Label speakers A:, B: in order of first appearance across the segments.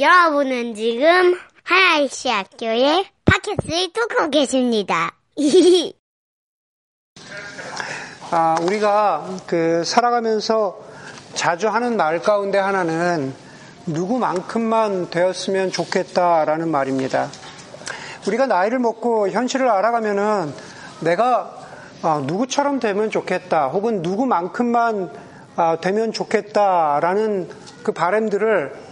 A: 여러분은 지금 하나이시 학교의 팟캐스트를 뚫고 계십니다.
B: 아, 우리가 그 살아가면서 자주 하는 말 가운데 하나는 누구만큼만 되었으면 좋겠다라는 말입니다. 우리가 나이를 먹고 현실을 알아가면은 내가 아, 누구처럼 되면 좋겠다, 혹은 누구만큼만 아, 되면 좋겠다라는 그 바램들을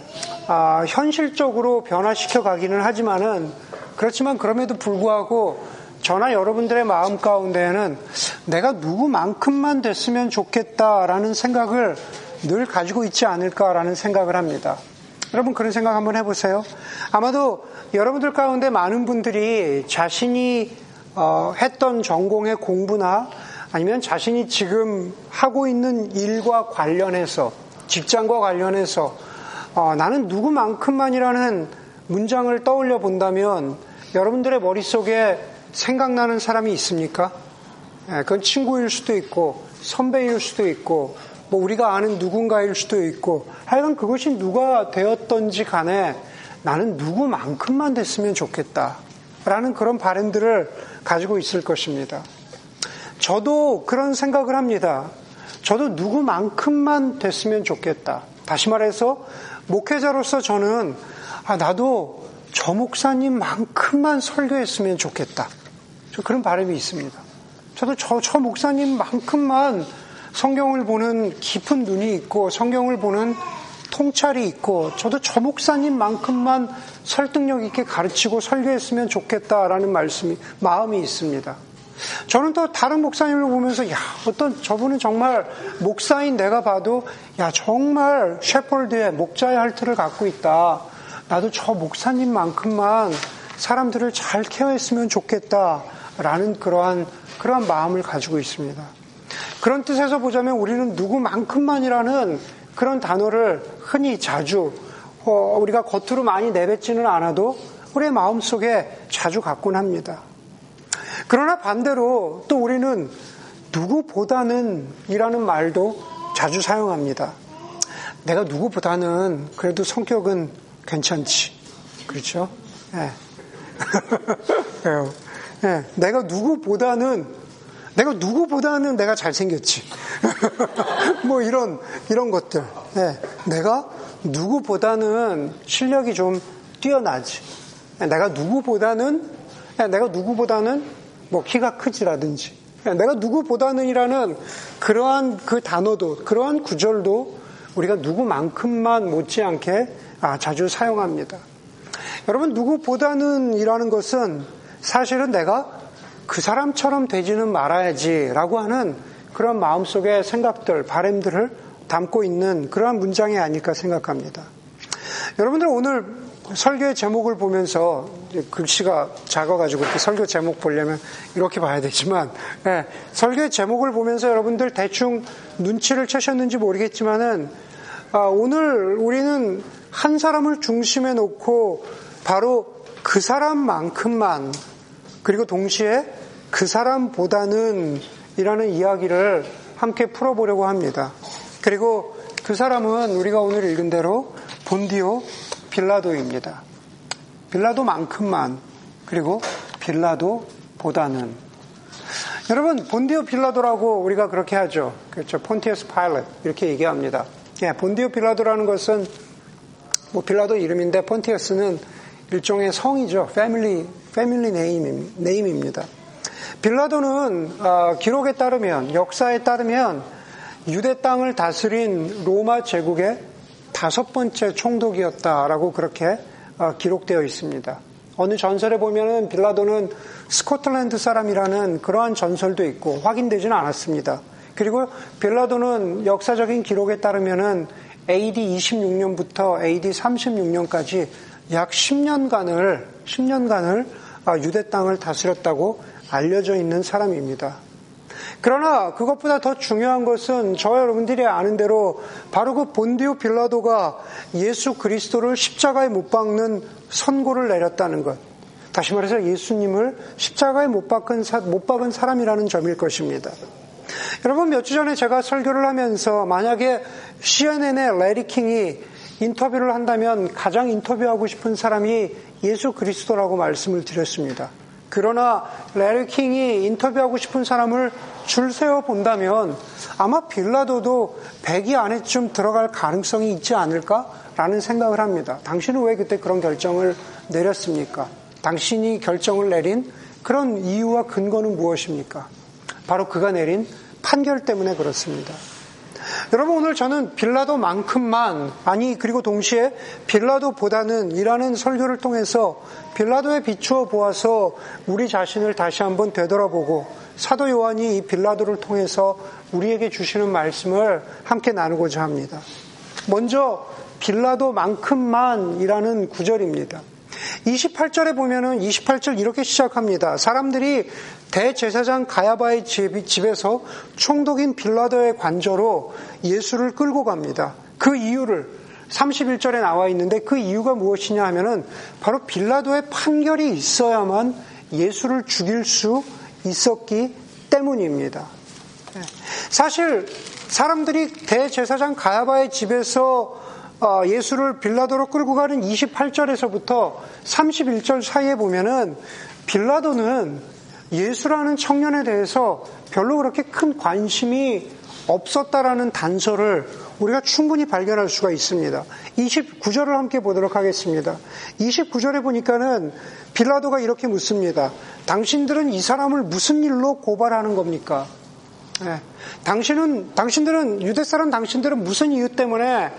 B: 아, 현실적으로 변화시켜 가기는 하지만은 그렇지만 그럼에도 불구하고 저나 여러분들의 마음 가운데에는 내가 누구만큼만 됐으면 좋겠다라는 생각을 늘 가지고 있지 않을까라는 생각을 합니다. 여러분 그런 생각 한번 해보세요. 아마도 여러분들 가운데 많은 분들이 자신이 어, 했던 전공의 공부나 아니면 자신이 지금 하고 있는 일과 관련해서 직장과 관련해서 어, 나는 누구만큼만이라는 문장을 떠올려 본다면 여러분들의 머릿속에 생각나는 사람이 있습니까? 예, 그건 친구일 수도 있고 선배일 수도 있고 뭐 우리가 아는 누군가일 수도 있고 하여간 그것이 누가 되었던지 간에 나는 누구만큼만 됐으면 좋겠다. 라는 그런 바램들을 가지고 있을 것입니다. 저도 그런 생각을 합니다. 저도 누구만큼만 됐으면 좋겠다. 다시 말해서 목회자로서 저는 아, 나도 저 목사님만큼만 설교했으면 좋겠다. 그런 바람이 있습니다. 저도 저, 저 목사님만큼만 성경을 보는 깊은 눈이 있고 성경을 보는 통찰이 있고 저도 저 목사님만큼만 설득력 있게 가르치고 설교했으면 좋겠다라는 말씀이 마음이 있습니다. 저는 또 다른 목사님을 보면서 야 어떤 저분은 정말 목사인 내가 봐도 야 정말 셰퍼드의 목자의 할트를 갖고 있다. 나도 저 목사님만큼만 사람들을 잘 케어했으면 좋겠다라는 그러한 그러한 마음을 가지고 있습니다. 그런 뜻에서 보자면 우리는 누구만큼만이라는 그런 단어를 흔히 자주 어, 우리가 겉으로 많이 내뱉지는 않아도 우리의 마음 속에 자주 갖곤 합니다. 그러나 반대로 또 우리는 누구보다는 이라는 말도 자주 사용합니다. 내가 누구보다는 그래도 성격은 괜찮지. 그렇죠? 예. 예. 내가 누구보다는 내가 누구보다는 내가 잘생겼지. 뭐 이런, 이런 것들. 네. 내가 누구보다는 실력이 좀 뛰어나지. 내가 누구보다는, 내가 누구보다는 뭐 키가 크지라든지. 내가 누구보다는이라는 그러한 그 단어도, 그러한 구절도 우리가 누구만큼만 못지않게 아, 자주 사용합니다. 여러분, 누구보다는 이라는 것은 사실은 내가 그 사람처럼 되지는 말아야지라고 하는 그런 마음속의 생각들, 바램들을 담고 있는 그러한 문장이 아닐까 생각합니다. 여러분들 오늘 설교의 제목을 보면서 글씨가 작아가지고 설교 제목 보려면 이렇게 봐야 되지만 네, 설교의 제목을 보면서 여러분들 대충 눈치를 채셨는지 모르겠지만은 아, 오늘 우리는 한 사람을 중심에 놓고 바로 그 사람만큼만 그리고 동시에 그 사람보다는 이라는 이야기를 함께 풀어보려고 합니다. 그리고 그 사람은 우리가 오늘 읽은 대로 본디오 빌라도입니다. 빌라도만큼만 그리고 빌라도보다는 여러분 본디오 빌라도라고 우리가 그렇게 하죠. 그렇죠. 폰티어스 파일럿 이렇게 얘기합니다. 예, 본디오 빌라도라는 것은 뭐 빌라도 이름인데 Pontius는 일종의 성이죠. family family name, name입니다. 빌라도는 어, 기록에 따르면 역사에 따르면 유대 땅을 다스린 로마 제국의 다섯 번째 총독이었다라고 그렇게 어, 기록되어 있습니다. 어느 전설에 보면은 빌라도는 스코틀랜드 사람이라는 그러한 전설도 있고 확인되지는 않았습니다. 그리고 빌라도는 역사적인 기록에 따르면은 AD 26년부터 AD 36년까지 약 10년간을 10년간을 아, 유대 땅을 다스렸다고 알려져 있는 사람입니다. 그러나 그것보다 더 중요한 것은 저 여러분들이 아는 대로 바로 그 본디오 빌라도가 예수 그리스도를 십자가에 못 박는 선고를 내렸다는 것. 다시 말해서 예수님을 십자가에 못 박은, 못 박은 사람이라는 점일 것입니다. 여러분 몇 주 전에 제가 설교를 하면서 만약에 CNN의 레리 킹이 인터뷰를 한다면 가장 인터뷰하고 싶은 사람이 예수 그리스도라고 말씀을 드렸습니다. 그러나 레리 킹이 인터뷰하고 싶은 사람을 줄 세워 본다면 아마 빌라도도 100위 안에쯤 들어갈 가능성이 있지 않을까라는 생각을 합니다. 당신은 왜 그때 그런 결정을 내렸습니까? 당신이 결정을 내린 그런 이유와 근거는 무엇입니까? 바로 그가 내린 판결 때문에 그렇습니다. 여러분 오늘 저는 빌라도만큼만 아니 그리고 동시에 빌라도보다는 이라는 설교를 통해서 빌라도에 비추어 보아서 우리 자신을 다시 한번 되돌아보고 사도 요한이 이 빌라도를 통해서 우리에게 주시는 말씀을 함께 나누고자 합니다. 먼저 빌라도만큼만이라는 구절입니다. 28절에 보면은 28절 이렇게 시작합니다. 사람들이 대제사장 가야바의 집에서 총독인 빌라도의 관저로 예수를 끌고 갑니다. 그 이유를 31절에 나와 있는데 그 이유가 무엇이냐 하면은 바로 빌라도의 판결이 있어야만 예수를 죽일 수 있었기 때문입니다. 사실 사람들이 대제사장 가야바의 집에서 어, 예수를 빌라도로 끌고 가는 28절에서부터 31절 사이에 보면은 빌라도는 예수라는 청년에 대해서 별로 그렇게 큰 관심이 없었다라는 단서를 우리가 충분히 발견할 수가 있습니다. 29절을 함께 보도록 하겠습니다. 29절에 보니까는 빌라도가 이렇게 묻습니다. 당신들은 이 사람을 무슨 일로 고발하는 겁니까? 네. 당신은, 당신들은, 유대 사람 당신들은 무슨 이유 때문에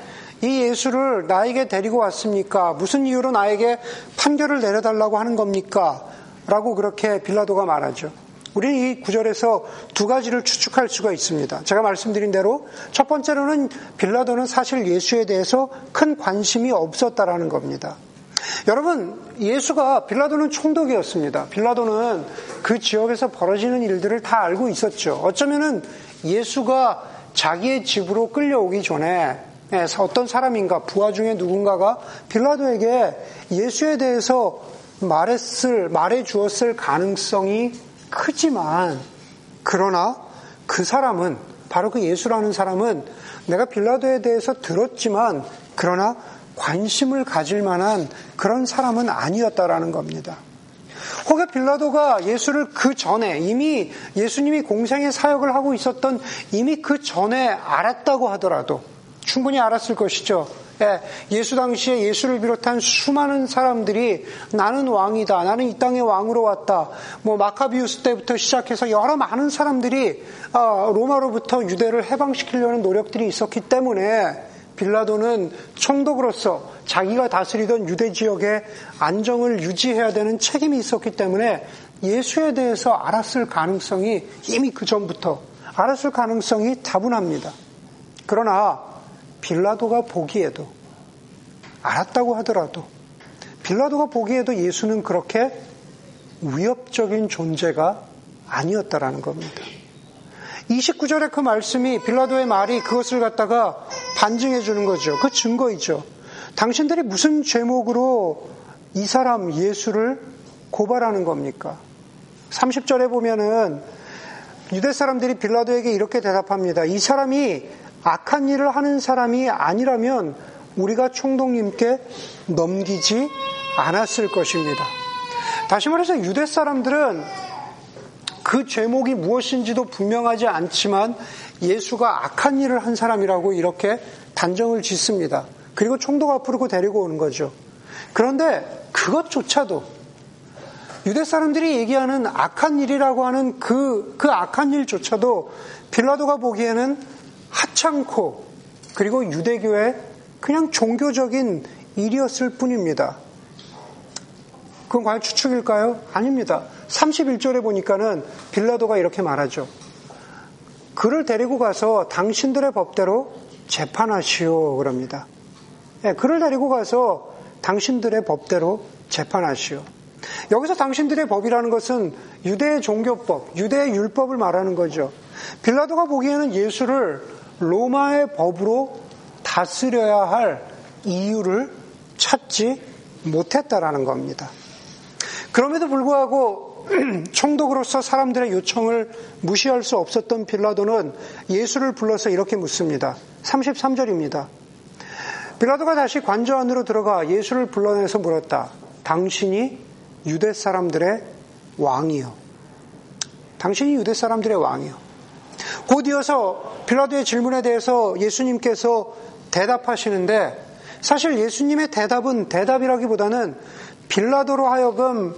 B: 이 예수를 나에게 데리고 왔습니까? 무슨 이유로 나에게 판결을 내려달라고 하는 겁니까? 라고 그렇게 빌라도가 말하죠. 우리는 이 구절에서 두 가지를 추측할 수가 있습니다. 제가 말씀드린 대로 첫 번째로는 빌라도는 사실 예수에 대해서 큰 관심이 없었다라는 겁니다. 여러분, 예수가 빌라도는 총독이었습니다. 빌라도는 그 지역에서 벌어지는 일들을 다 알고 있었죠. 어쩌면은 예수가 자기의 집으로 끌려오기 전에 예, 어떤 사람인가 부하 중에 누군가가 빌라도에게 예수에 대해서 말했을 말해 주었을 가능성이 크지만 그러나 그 사람은 바로 그 예수라는 사람은 내가 빌라도에 대해서 들었지만 그러나 관심을 가질 만한 그런 사람은 아니었다라는 겁니다. 혹여 빌라도가 예수를 그 전에 이미 예수님이 공생의 사역을 하고 있었던 이미 그 전에 알았다고 하더라도 충분히 알았을 것이죠. 예, 예수 당시에 예수를 비롯한 수많은 사람들이 나는 왕이다. 나는 이 땅의 왕으로 왔다. 뭐 마카비우스 때부터 시작해서 여러 많은 사람들이 어, 로마로부터 유대를 해방시키려는 노력들이 있었기 때문에 빌라도는 총독으로서 자기가 다스리던 유대 지역의 안정을 유지해야 되는 책임이 있었기 때문에 예수에 대해서 알았을 가능성이 이미 그 전부터 알았을 가능성이 다분합니다. 그러나 빌라도가 보기에도 알았다고 하더라도 빌라도가 보기에도 예수는 그렇게 위협적인 존재가 아니었다라는 겁니다. 29절의 그 말씀이 빌라도의 말이 그것을 갖다가 반증해 주는 거죠. 그 증거이죠. 당신들이 무슨 죄목으로 이 사람 예수를 고발하는 겁니까? 30절에 보면은 유대 사람들이 빌라도에게 이렇게 대답합니다. 이 사람이 악한 일을 하는 사람이 아니라면 우리가 총독님께 넘기지 않았을 것입니다. 다시 말해서 유대 사람들은 그 죄목이 무엇인지도 분명하지 않지만 예수가 악한 일을 한 사람이라고 이렇게 단정을 짓습니다. 그리고 총독 앞으로 데리고 오는 거죠. 그런데 그것조차도 유대 사람들이 얘기하는 악한 일이라고 하는 그, 그 악한 일조차도 빌라도가 보기에는 하찮고 그리고 유대교의 그냥 종교적인 일이었을 뿐입니다. 그건 과연 추측일까요? 아닙니다. 31절에 보니까는 빌라도가 이렇게 말하죠. 그를 데리고 가서 당신들의 법대로 재판하시오 그럽니다. 네, 그를 데리고 가서 당신들의 법대로 재판하시오. 여기서 당신들의 법이라는 것은 유대의 종교법, 유대의 율법을 말하는 거죠. 빌라도가 보기에는 예수를 로마의 법으로 다스려야 할 이유를 찾지 못했다라는 겁니다. 그럼에도 불구하고 총독으로서 사람들의 요청을 무시할 수 없었던 빌라도는 예수를 불러서 이렇게 묻습니다. 33절입니다. 빌라도가 다시 관저 안으로 들어가 예수를 불러내서 물었다. 당신이 유대 사람들의 왕이요. 당신이 유대 사람들의 왕이요. 곧 이어서 빌라도의 질문에 대해서 예수님께서 대답하시는데 사실 예수님의 대답은 대답이라기보다는 빌라도로 하여금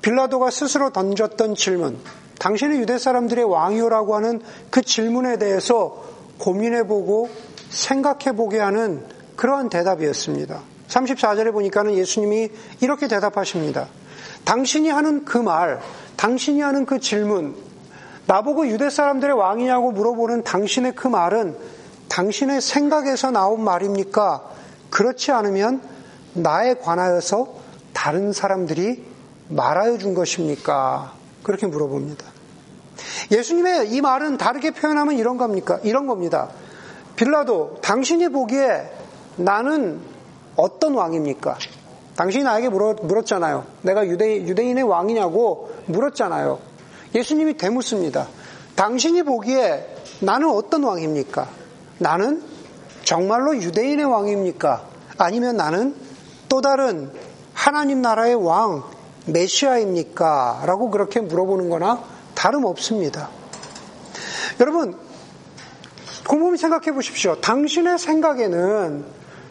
B: 빌라도가 스스로 던졌던 질문, 당신은 유대 사람들의 왕이요라고 하는 그 질문에 대해서 고민해보고 생각해보게 하는 그러한 대답이었습니다. 34절에 보니까는 예수님이 이렇게 대답하십니다. 당신이 하는 그 말, 당신이 하는 그 질문, 나보고 유대 사람들의 왕이냐고 물어보는 당신의 그 말은 당신의 생각에서 나온 말입니까? 그렇지 않으면 나에 관하여서 다른 사람들이 말하여 준 것입니까? 그렇게 물어봅니다. 예수님의 이 말은 다르게 표현하면 이런 겁니까? 이런 겁니다. 빌라도, 당신이 보기에 나는 어떤 왕입니까? 당신이 나에게 물었, 잖아요 내가 유대, 유대인의 왕이냐고 물었잖아요. 예수님이 되묻습니다. 당신이 보기에 나는 어떤 왕입니까? 나는 정말로 유대인의 왕입니까? 아니면 나는 또 다른 하나님 나라의 왕, 메시아입니까? 라고 그렇게 물어보는 거나 다름없습니다. 여러분, 곰곰이 생각해 보십시오. 당신의 생각에는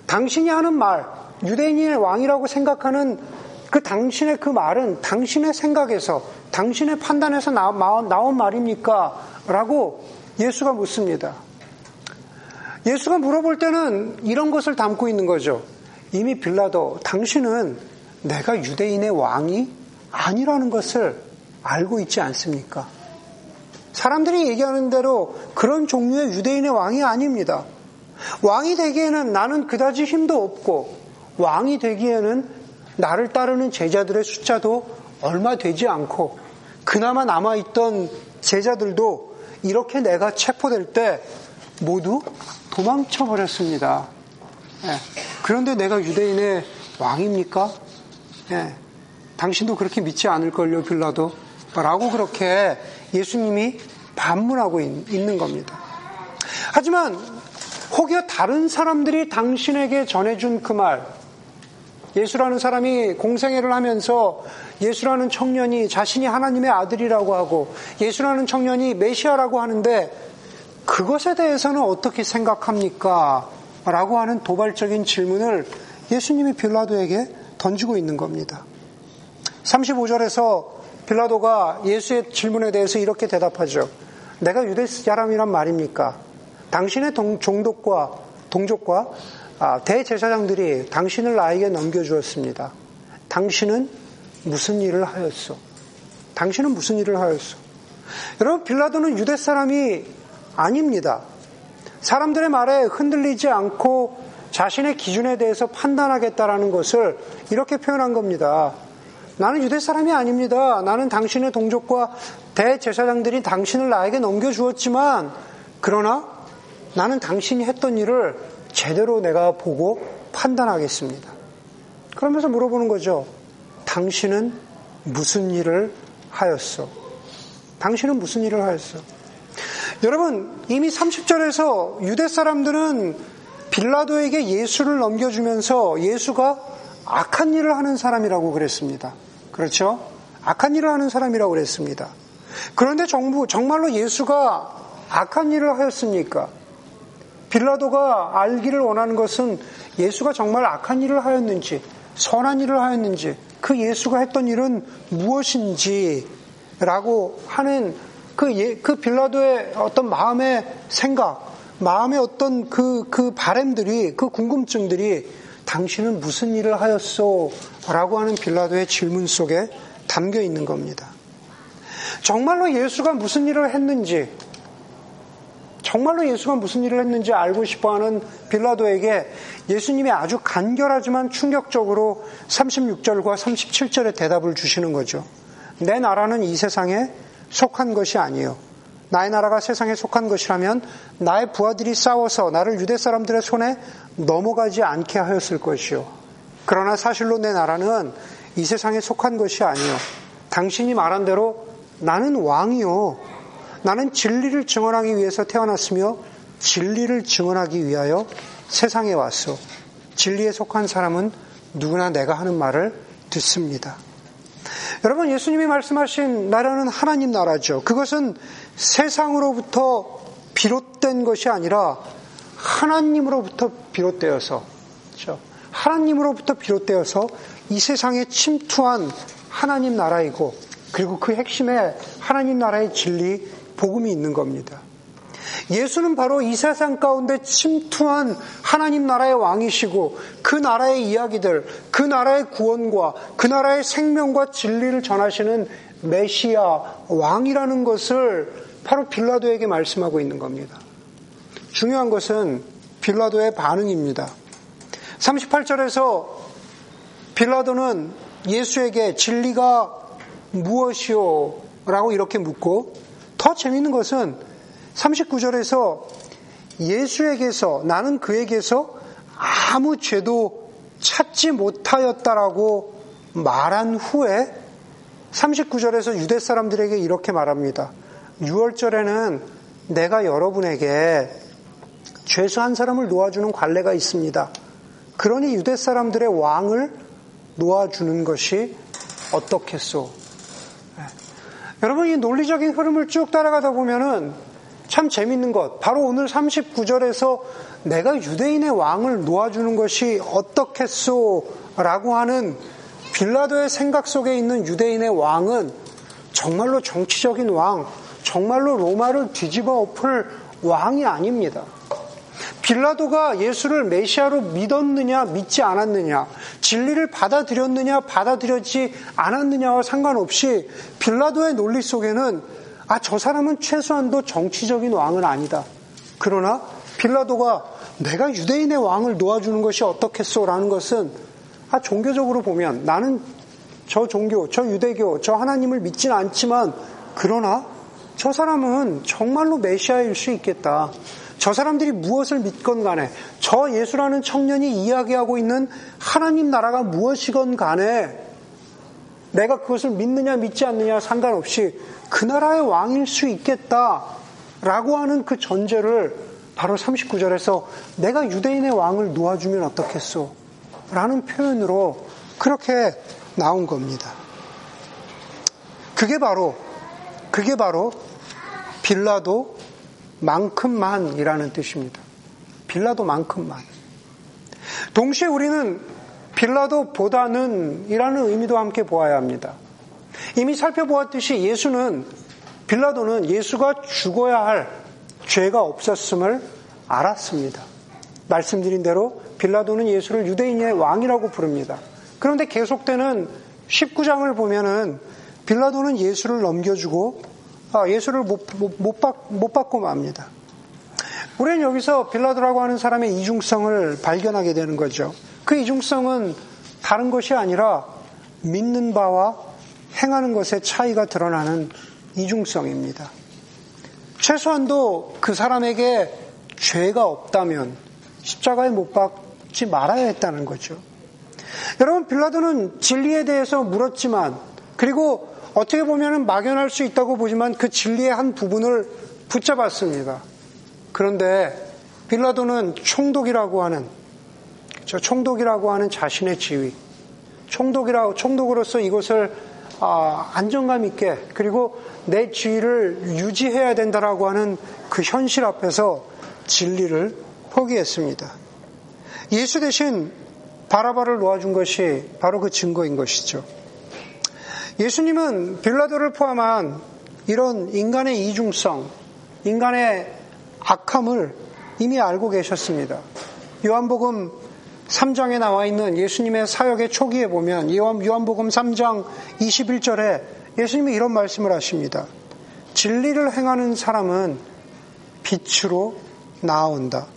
B: 당신이 하는 말, 유대인의 왕이라고 생각하는 그 당신의 그 말은 당신의 생각에서, 당신의 판단에서 나온 말입니까? 라고 예수가 묻습니다. 예수가 물어볼 때는 이런 것을 담고 있는 거죠. 이미 빌라도 당신은 내가 유대인의 왕이 아니라는 것을 알고 있지 않습니까? 사람들이 얘기하는 대로 그런 종류의 유대인의 왕이 아닙니다. 왕이 되기에는 나는 그다지 힘도 없고 왕이 되기에는 나를 따르는 제자들의 숫자도 얼마 되지 않고 그나마 남아있던 제자들도 이렇게 내가 체포될 때 모두 도망쳐 버렸습니다. 예. 그런데 내가 유대인의 왕입니까? 예. 당신도 그렇게 믿지 않을걸요, 빌라도. 라고 그렇게 예수님이 반문하고 있는 겁니다. 하지만 혹여 다른 사람들이 당신에게 전해준 그 말, 예수라는 사람이 공생애를 하면서 예수라는 청년이 자신이 하나님의 아들이라고 하고 예수라는 청년이 메시아라고 하는데 그것에 대해서는 어떻게 생각합니까? 라고 하는 도발적인 질문을 예수님이 빌라도에게 던지고 있는 겁니다. 35절에서 빌라도가 예수의 질문에 대해서 이렇게 대답하죠. 내가 유대 사람이란 말입니까? 당신의 동, 종독과 동족과 아, 대제사장들이 당신을 나에게 넘겨주었습니다. 당신은 무슨 일을 하였소? 당신은 무슨 일을 하였소? 여러분 빌라도는 유대 사람이 아닙니다. 사람들의 말에 흔들리지 않고 자신의 기준에 대해서 판단하겠다라는 것을 이렇게 표현한 겁니다. 나는 유대 사람이 아닙니다. 나는 당신의 동족과 대제사장들이 당신을 나에게 넘겨주었지만, 그러나 나는 당신이 했던 일을 제대로 내가 보고 판단하겠습니다. 그러면서 물어보는 거죠. 당신은 무슨 일을 하였어? 당신은 무슨 일을 하였어? 여러분, 이미 30절에서 유대 사람들은 빌라도에게 예수를 넘겨주면서 예수가 악한 일을 하는 사람이라고 그랬습니다. 그렇죠? 악한 일을 하는 사람이라고 그랬습니다. 그런데 정부, 정말로 예수가 악한 일을 하였습니까? 빌라도가 알기를 원하는 것은 예수가 정말 악한 일을 하였는지, 선한 일을 하였는지, 그 예수가 했던 일은 무엇인지, 라고 하는 그, 예, 그 빌라도의 어떤 마음의 생각, 마음의 어떤 그, 그 바램들이, 그 궁금증들이 당신은 무슨 일을 하였소? 라고 하는 빌라도의 질문 속에 담겨 있는 겁니다. 정말로 예수가 무슨 일을 했는지, 정말로 예수가 무슨 일을 했는지 알고 싶어 하는 빌라도에게 예수님이 아주 간결하지만 충격적으로 36절과 37절의 대답을 주시는 거죠. 내 나라는 이 세상에 속한 것이 아니요. 나의 나라가 세상에 속한 것이라면 나의 부하들이 싸워서 나를 유대 사람들의 손에 넘어가지 않게 하였을 것이요. 그러나 사실로 내 나라는 이 세상에 속한 것이 아니요. 당신이 말한 대로 나는 왕이요. 나는 진리를 증언하기 위해서 태어났으며 진리를 증언하기 위하여 세상에 왔어. 진리에 속한 사람은 누구나 내가 하는 말을 듣습니다. 여러분, 예수님이 말씀하신 나라는 하나님 나라죠. 그것은 세상으로부터 비롯된 것이 아니라 하나님으로부터 비롯되어서, 그렇죠? 하나님으로부터 비롯되어서 이 세상에 침투한 하나님 나라이고, 그리고 그 핵심에 하나님 나라의 진리, 복음이 있는 겁니다. 예수는 바로 이 세상 가운데 침투한 하나님 나라의 왕이시고 그 나라의 이야기들, 그 나라의 구원과 그 나라의 생명과 진리를 전하시는 메시아 왕이라는 것을 바로 빌라도에게 말씀하고 있는 겁니다. 중요한 것은 빌라도의 반응입니다. 38절에서 빌라도는 예수에게 진리가 무엇이오? 라고 이렇게 묻고 더 재밌는 것은 39절에서 예수에게서 나는 그에게서 아무 죄도 찾지 못하였다라고 말한 후에 39절에서 유대 사람들에게 이렇게 말합니다. 6월절에는 내가 여러분에게 죄수 한 사람을 놓아주는 관례가 있습니다. 그러니 유대 사람들의 왕을 놓아주는 것이 어떻겠소? 네. 여러분 이 논리적인 흐름을 쭉 따라가다 보면은 참 재밌는 것. 바로 오늘 39절에서 내가 유대인의 왕을 놓아주는 것이 어떻겠소? 라고 하는 빌라도의 생각 속에 있는 유대인의 왕은 정말로 정치적인 왕, 정말로 로마를 뒤집어 엎을 왕이 아닙니다. 빌라도가 예수를 메시아로 믿었느냐, 믿지 않았느냐, 진리를 받아들였느냐, 받아들였지 않았느냐와 상관없이 빌라도의 논리 속에는 아, 저 사람은 최소한도 정치적인 왕은 아니다. 그러나 빌라도가 내가 유대인의 왕을 놓아주는 것이 어떻겠소? 라는 것은 아, 종교적으로 보면 나는 저 종교, 저 유대교, 저 하나님을 믿진 않지만 그러나 저 사람은 정말로 메시아일 수 있겠다. 저 사람들이 무엇을 믿건 간에 저 예수라는 청년이 이야기하고 있는 하나님 나라가 무엇이건 간에 내가 그것을 믿느냐 믿지 않느냐 상관없이 그 나라의 왕일 수 있겠다라고 하는 그 전제를 바로 39절에서 내가 유대인의 왕을 놓아주면 어떻겠소? 라는 표현으로 그렇게 나온 겁니다. 그게 바로, 그게 바로 빌라도 만큼만이라는 뜻입니다. 빌라도 만큼만. 동시에 우리는 빌라도보다는 이라는 의미도 함께 보아야 합니다. 이미 살펴보았듯이 예수는 빌라도는 예수가 죽어야 할 죄가 없었음을 알았습니다. 말씀드린 대로 빌라도는 예수를 유대인의 왕이라고 부릅니다. 그런데 계속되는 19장을 보면은 빌라도는 예수를 넘겨주고 아, 예수를 못, 받, 못 받고 맙니다. 우리는 여기서 빌라도라고 하는 사람의 이중성을 발견하게 되는 거죠. 그 이중성은 다른 것이 아니라 믿는 바와 행하는 것의 차이가 드러나는 이중성입니다. 최소한도 그 사람에게 죄가 없다면 십자가에 못 박지 말아야 했다는 거죠. 여러분, 빌라도는 진리에 대해서 물었지만, 그리고 어떻게 보면 막연할 수 있다고 보지만 그 진리의 한 부분을 붙잡았습니다. 그런데 빌라도는 총독이라고 하는, 저 총독이라고 하는 자신의 지위, 총독이라 총독으로서 이것을 아, 안정감 있게 그리고 내 지위를 유지해야 된다라고 하는 그 현실 앞에서 진리를 포기했습니다. 예수 대신 바라바를 놓아준 것이 바로 그 증거인 것이죠. 예수님은 빌라도를 포함한 이런 인간의 이중성, 인간의 악함을 이미 알고 계셨습니다. 요한복음 3장에 나와 있는 예수님의 사역의 초기에 보면 요한복음 3장 21절에 예수님이 이런 말씀을 하십니다. 진리를 행하는 사람은 빛으로 나아온다.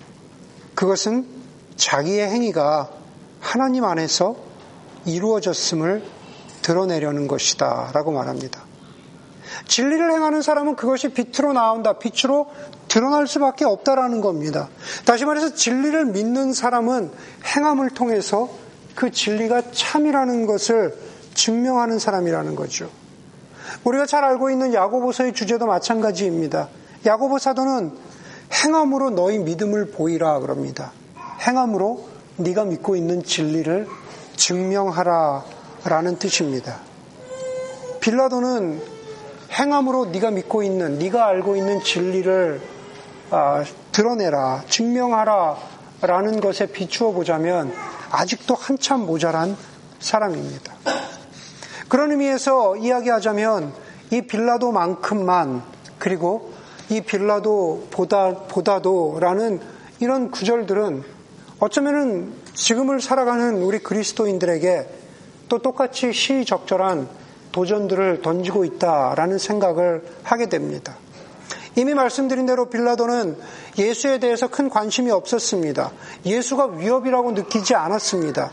B: 그것은 자기의 행위가 하나님 안에서 이루어졌음을 드러내려는 것이다. 라고 말합니다. 진리를 행하는 사람은 그것이 빛으로 나온다. 빛으로 드러날 수밖에 없다라는 겁니다. 다시 말해서 진리를 믿는 사람은 행함을 통해서 그 진리가 참이라는 것을 증명하는 사람이라는 거죠. 우리가 잘 알고 있는 야고보서의 주제도 마찬가지입니다. 야고보 사도는 행함으로 너희 믿음을 보이라 그럽니다. 행함으로 네가 믿고 있는 진리를 증명하라 라는 뜻입니다. 빌라도는 행함으로 네가 믿고 있는 네가 알고 있는 진리를 아, 드러내라 증명하라 라는 것에 비추어 보자면 아직도 한참 모자란 사람입니다. 그런 의미에서 이야기하자면 이 빌라도만큼만 그리고 이 빌라도보다 보다도라는 이런 구절들은 어쩌면은 지금을 살아가는 우리 그리스도인들에게 또 똑같이 시적절한 도전들을 던지고 있다라는 생각을 하게 됩니다. 이미 말씀드린 대로 빌라도는 예수에 대해서 큰 관심이 없었습니다. 예수가 위협이라고 느끼지 않았습니다.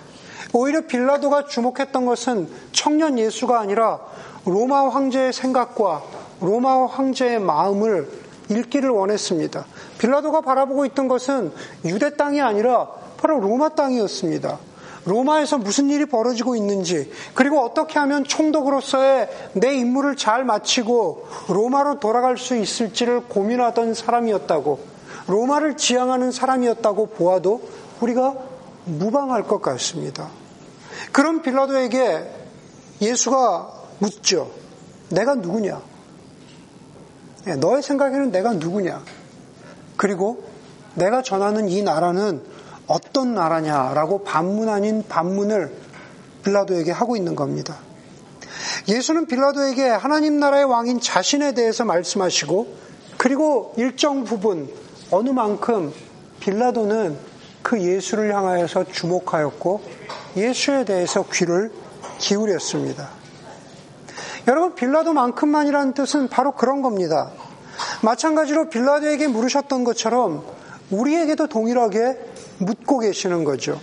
B: 오히려 빌라도가 주목했던 것은 청년 예수가 아니라 로마 황제의 생각과 로마 황제의 마음을 읽기를 원했습니다. 빌라도가 바라보고 있던 것은 유대 땅이 아니라 바로 로마 땅이었습니다. 로마에서 무슨 일이 벌어지고 있는지, 그리고 어떻게 하면 총독으로서의 내 임무를 잘 마치고 로마로 돌아갈 수 있을지를 고민하던 사람이었다고, 로마를 지향하는 사람이었다고 보아도 우리가 무방할 것 같습니다. 그런 빌라도에게 예수가 묻죠. 내가 누구냐? 예, 너의 생각에는 내가 누구냐? 그리고 내가 전하는 이 나라는 어떤 나라냐라고 반문 아닌 반문을 빌라도에게 하고 있는 겁니다. 예수는 빌라도에게 하나님 나라의 왕인 자신에 대해서 말씀하시고 그리고 일정 부분 어느 만큼 빌라도는 그 예수를 향하여서 주목하였고 예수에 대해서 귀를 기울였습니다. 여러분 빌라도만큼만이라는 뜻은 바로 그런 겁니다. 마찬가지로 빌라도에게 물으셨던 것처럼 우리에게도 동일하게 묻고 계시는 거죠.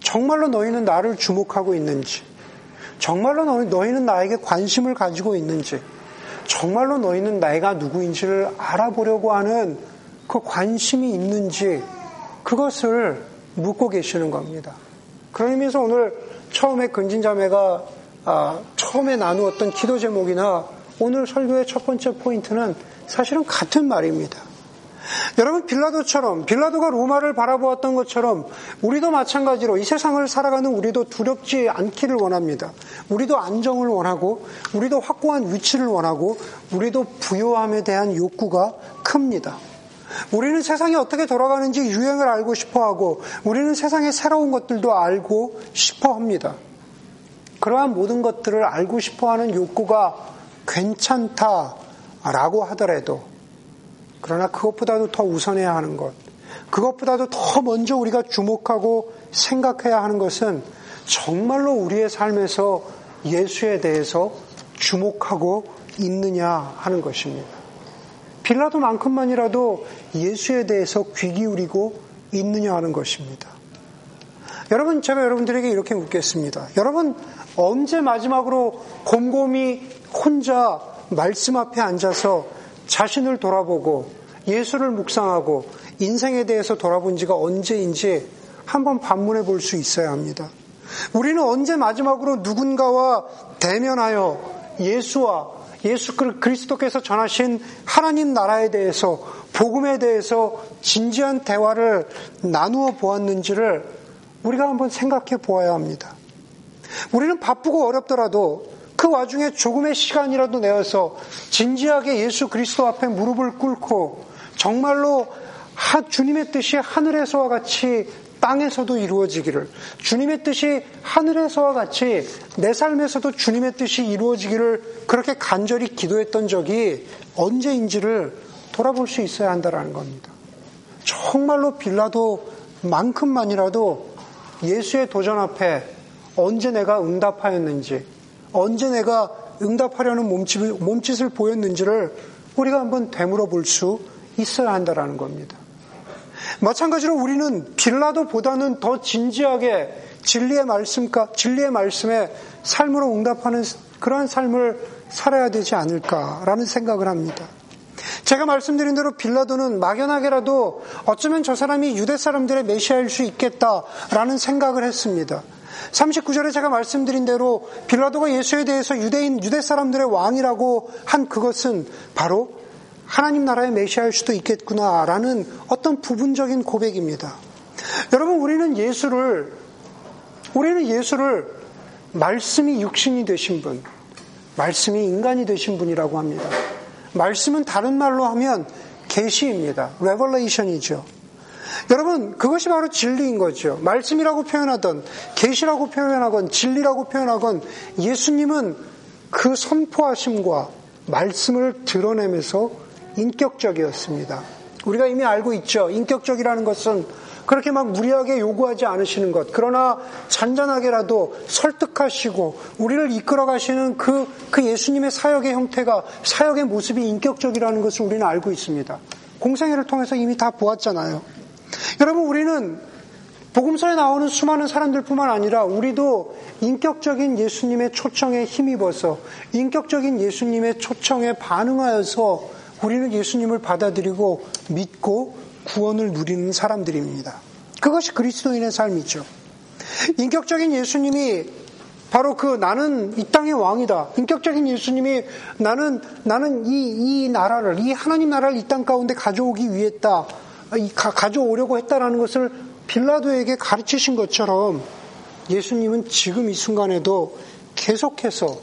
B: 정말로 너희는 나를 주목하고 있는지, 정말로 너희는 나에게 관심을 가지고 있는지, 정말로 너희는 내가 누구인지를 알아보려고 하는 그 관심이 있는지 그것을 묻고 계시는 겁니다. 그런 의미에서 오늘 처음에 근진자매가 아, 처음에 나누었던 기도 제목이나 오늘 설교의 첫 번째 포인트는 사실은 같은 말입니다. 여러분 빌라도처럼 빌라도가 로마를 바라보았던 것처럼 우리도 마찬가지로 이 세상을 살아가는 우리도 두렵지 않기를 원합니다. 우리도 안정을 원하고 우리도 확고한 위치를 원하고 우리도 부요함에 대한 욕구가 큽니다. 우리는 세상이 어떻게 돌아가는지 유행을 알고 싶어 하고 우리는 세상의 새로운 것들도 알고 싶어 합니다. 그러한 모든 것들을 알고 싶어 하는 욕구가 괜찮다라고 하더라도 그러나 그것보다도 더 우선해야 하는 것, 그것보다도 더 먼저 우리가 주목하고 생각해야 하는 것은 정말로 우리의 삶에서 예수에 대해서 주목하고 있느냐 하는 것입니다. 빌라도만큼만이라도 예수에 대해서 귀 기울이고 있느냐 하는 것입니다. 여러분, 제가 여러분들에게 이렇게 묻겠습니다. 여러분, 언제 마지막으로 곰곰이 혼자 말씀 앞에 앉아서 자신을 돌아보고 예수를 묵상하고 인생에 대해서 돌아본 지가 언제인지 한번 반문해 볼 수 있어야 합니다. 우리는 언제 마지막으로 누군가와 대면하여 예수와 예수 그리스도께서 전하신 하나님 나라에 대해서 복음에 대해서 진지한 대화를 나누어 보았는지를 우리가 한번 생각해 보아야 합니다. 우리는 바쁘고 어렵더라도 그 와중에 조금의 시간이라도 내어서 진지하게 예수 그리스도 앞에 무릎을 꿇고 정말로 주님의 뜻이 하늘에서와 같이 땅에서도 이루어지기를 주님의 뜻이 하늘에서와 같이 내 삶에서도 주님의 뜻이 이루어지기를 그렇게 간절히 기도했던 적이 언제인지를 돌아볼 수 있어야 한다는 겁니다. 정말로 빌라도만큼만이라도 예수의 도전 앞에 언제 내가 응답하였는지 언제 내가 응답하려는 몸짓을, 몸짓을 보였는지를 우리가 한번 되물어 볼 수 있어야 한다는 겁니다. 마찬가지로 우리는 빌라도보다는 더 진지하게 진리의 말씀과 진리의 말씀에 삶으로 응답하는 그러한 삶을 살아야 되지 않을까라는 생각을 합니다. 제가 말씀드린 대로 빌라도는 막연하게라도 어쩌면 저 사람이 유대 사람들의 메시아일 수 있겠다라는 생각을 했습니다. 39절에 제가 말씀드린 대로 빌라도가 예수에 대해서 유대인, 유대 사람들의 왕이라고 한 그것은 바로 하나님 나라의 메시아일 수도 있겠구나라는 어떤 부분적인 고백입니다. 여러분, 우리는 예수를, 우리는 예수를 말씀이 육신이 되신 분, 말씀이 인간이 되신 분이라고 합니다. 말씀은 다른 말로 하면 계시입니다. 레벌레이션이죠. 여러분 그것이 바로 진리인 거죠. 말씀이라고 표현하던 계시라고 표현하건 진리라고 표현하건 예수님은 그 선포하심과 말씀을 드러내면서 인격적이었습니다. 우리가 이미 알고 있죠. 인격적이라는 것은 그렇게 막 무리하게 요구하지 않으시는 것. 그러나 잔잔하게라도 설득하시고 우리를 이끌어 가시는 그, 그 예수님의 사역의 형태가 사역의 모습이 인격적이라는 것을 우리는 알고 있습니다. 공생애를 통해서 이미 다 보았잖아요. 여러분, 우리는 복음서에 나오는 수많은 사람들뿐만 아니라 우리도 인격적인 예수님의 초청에 힘입어서 인격적인 예수님의 초청에 반응하여서 우리는 예수님을 받아들이고 믿고 구원을 누리는 사람들입니다. 그것이 그리스도인의 삶이죠. 인격적인 예수님이 바로 그 나는 이 땅의 왕이다. 인격적인 예수님이 나는 나는 이, 이 나라를 이 하나님 나라를 이 땅 가운데 가져오기 위했다. 가져오려고 했다라는 것을 빌라도에게 가르치신 것처럼 예수님은 지금 이 순간에도 계속해서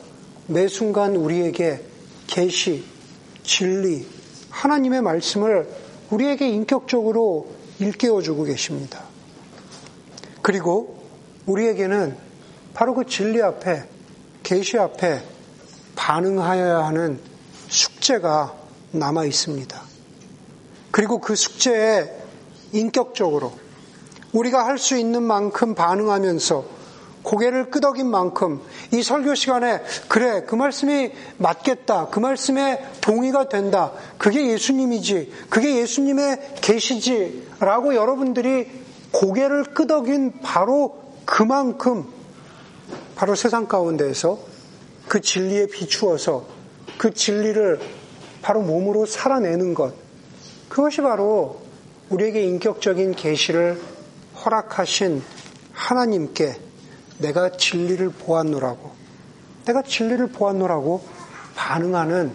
B: 매 순간 우리에게 계시, 진리, 하나님의 말씀을 우리에게 인격적으로 일깨워 주고 계십니다. 그리고 우리에게는 바로 그 진리 앞에, 계시 앞에 반응하여야 하는 숙제가 남아 있습니다. 그리고 그 숙제에 인격적으로 우리가 할 수 있는 만큼 반응하면서 고개를 끄덕인 만큼 이 설교 시간에 그래 그 말씀이 맞겠다 그 말씀에 동의가 된다 그게 예수님이지 그게 예수님의 계시지라고 여러분들이 고개를 끄덕인 바로 그만큼 바로 세상 가운데에서 그 진리에 비추어서 그 진리를 바로 몸으로 살아내는 것 그것이 바로 우리에게 인격적인 계시를 허락하신 하나님께 내가 진리를 보았노라고 내가 진리를 보았노라고 반응하는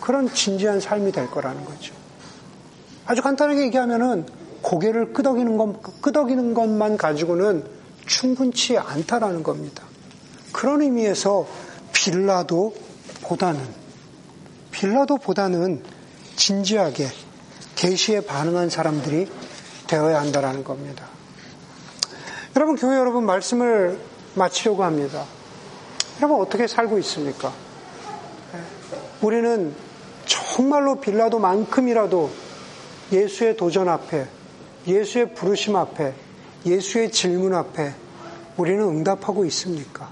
B: 그런 진지한 삶이 될 거라는 거죠. 아주 간단하게 얘기하면은 고개를 끄덕이는 것, 끄덕이는 것만 가지고는 충분치 않다라는 겁니다. 그런 의미에서 빌라도보다는 빌라도보다는 진지하게 계시에 반응한 사람들이 되어야 한다라는 겁니다. 여러분 교회 여러분 말씀을 마치려고 합니다. 여러분 어떻게 살고 있습니까? 우리는 정말로 빌라도만큼이라도 예수의 도전 앞에, 예수의 부르심 앞에, 예수의 질문 앞에 우리는 응답하고 있습니까?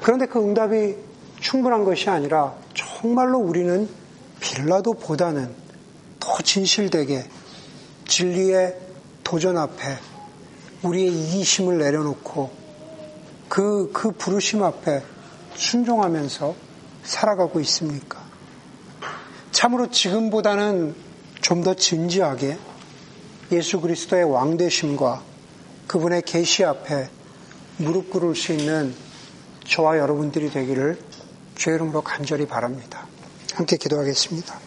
B: 그런데 그 응답이 충분한 것이 아니라 정말로 우리는 빌라도보다는 더 진실되게 진리의 도전 앞에 우리의 이기심을 내려놓고 그, 그 부르심 앞에 순종하면서 살아가고 있습니까? 참으로 지금보다는 좀 더 진지하게 예수 그리스도의 왕되심과 그분의 계시 앞에 무릎 꿇을 수 있는 저와 여러분들이 되기를 주의 이름으로 간절히 바랍니다. 함께 기도하겠습니다.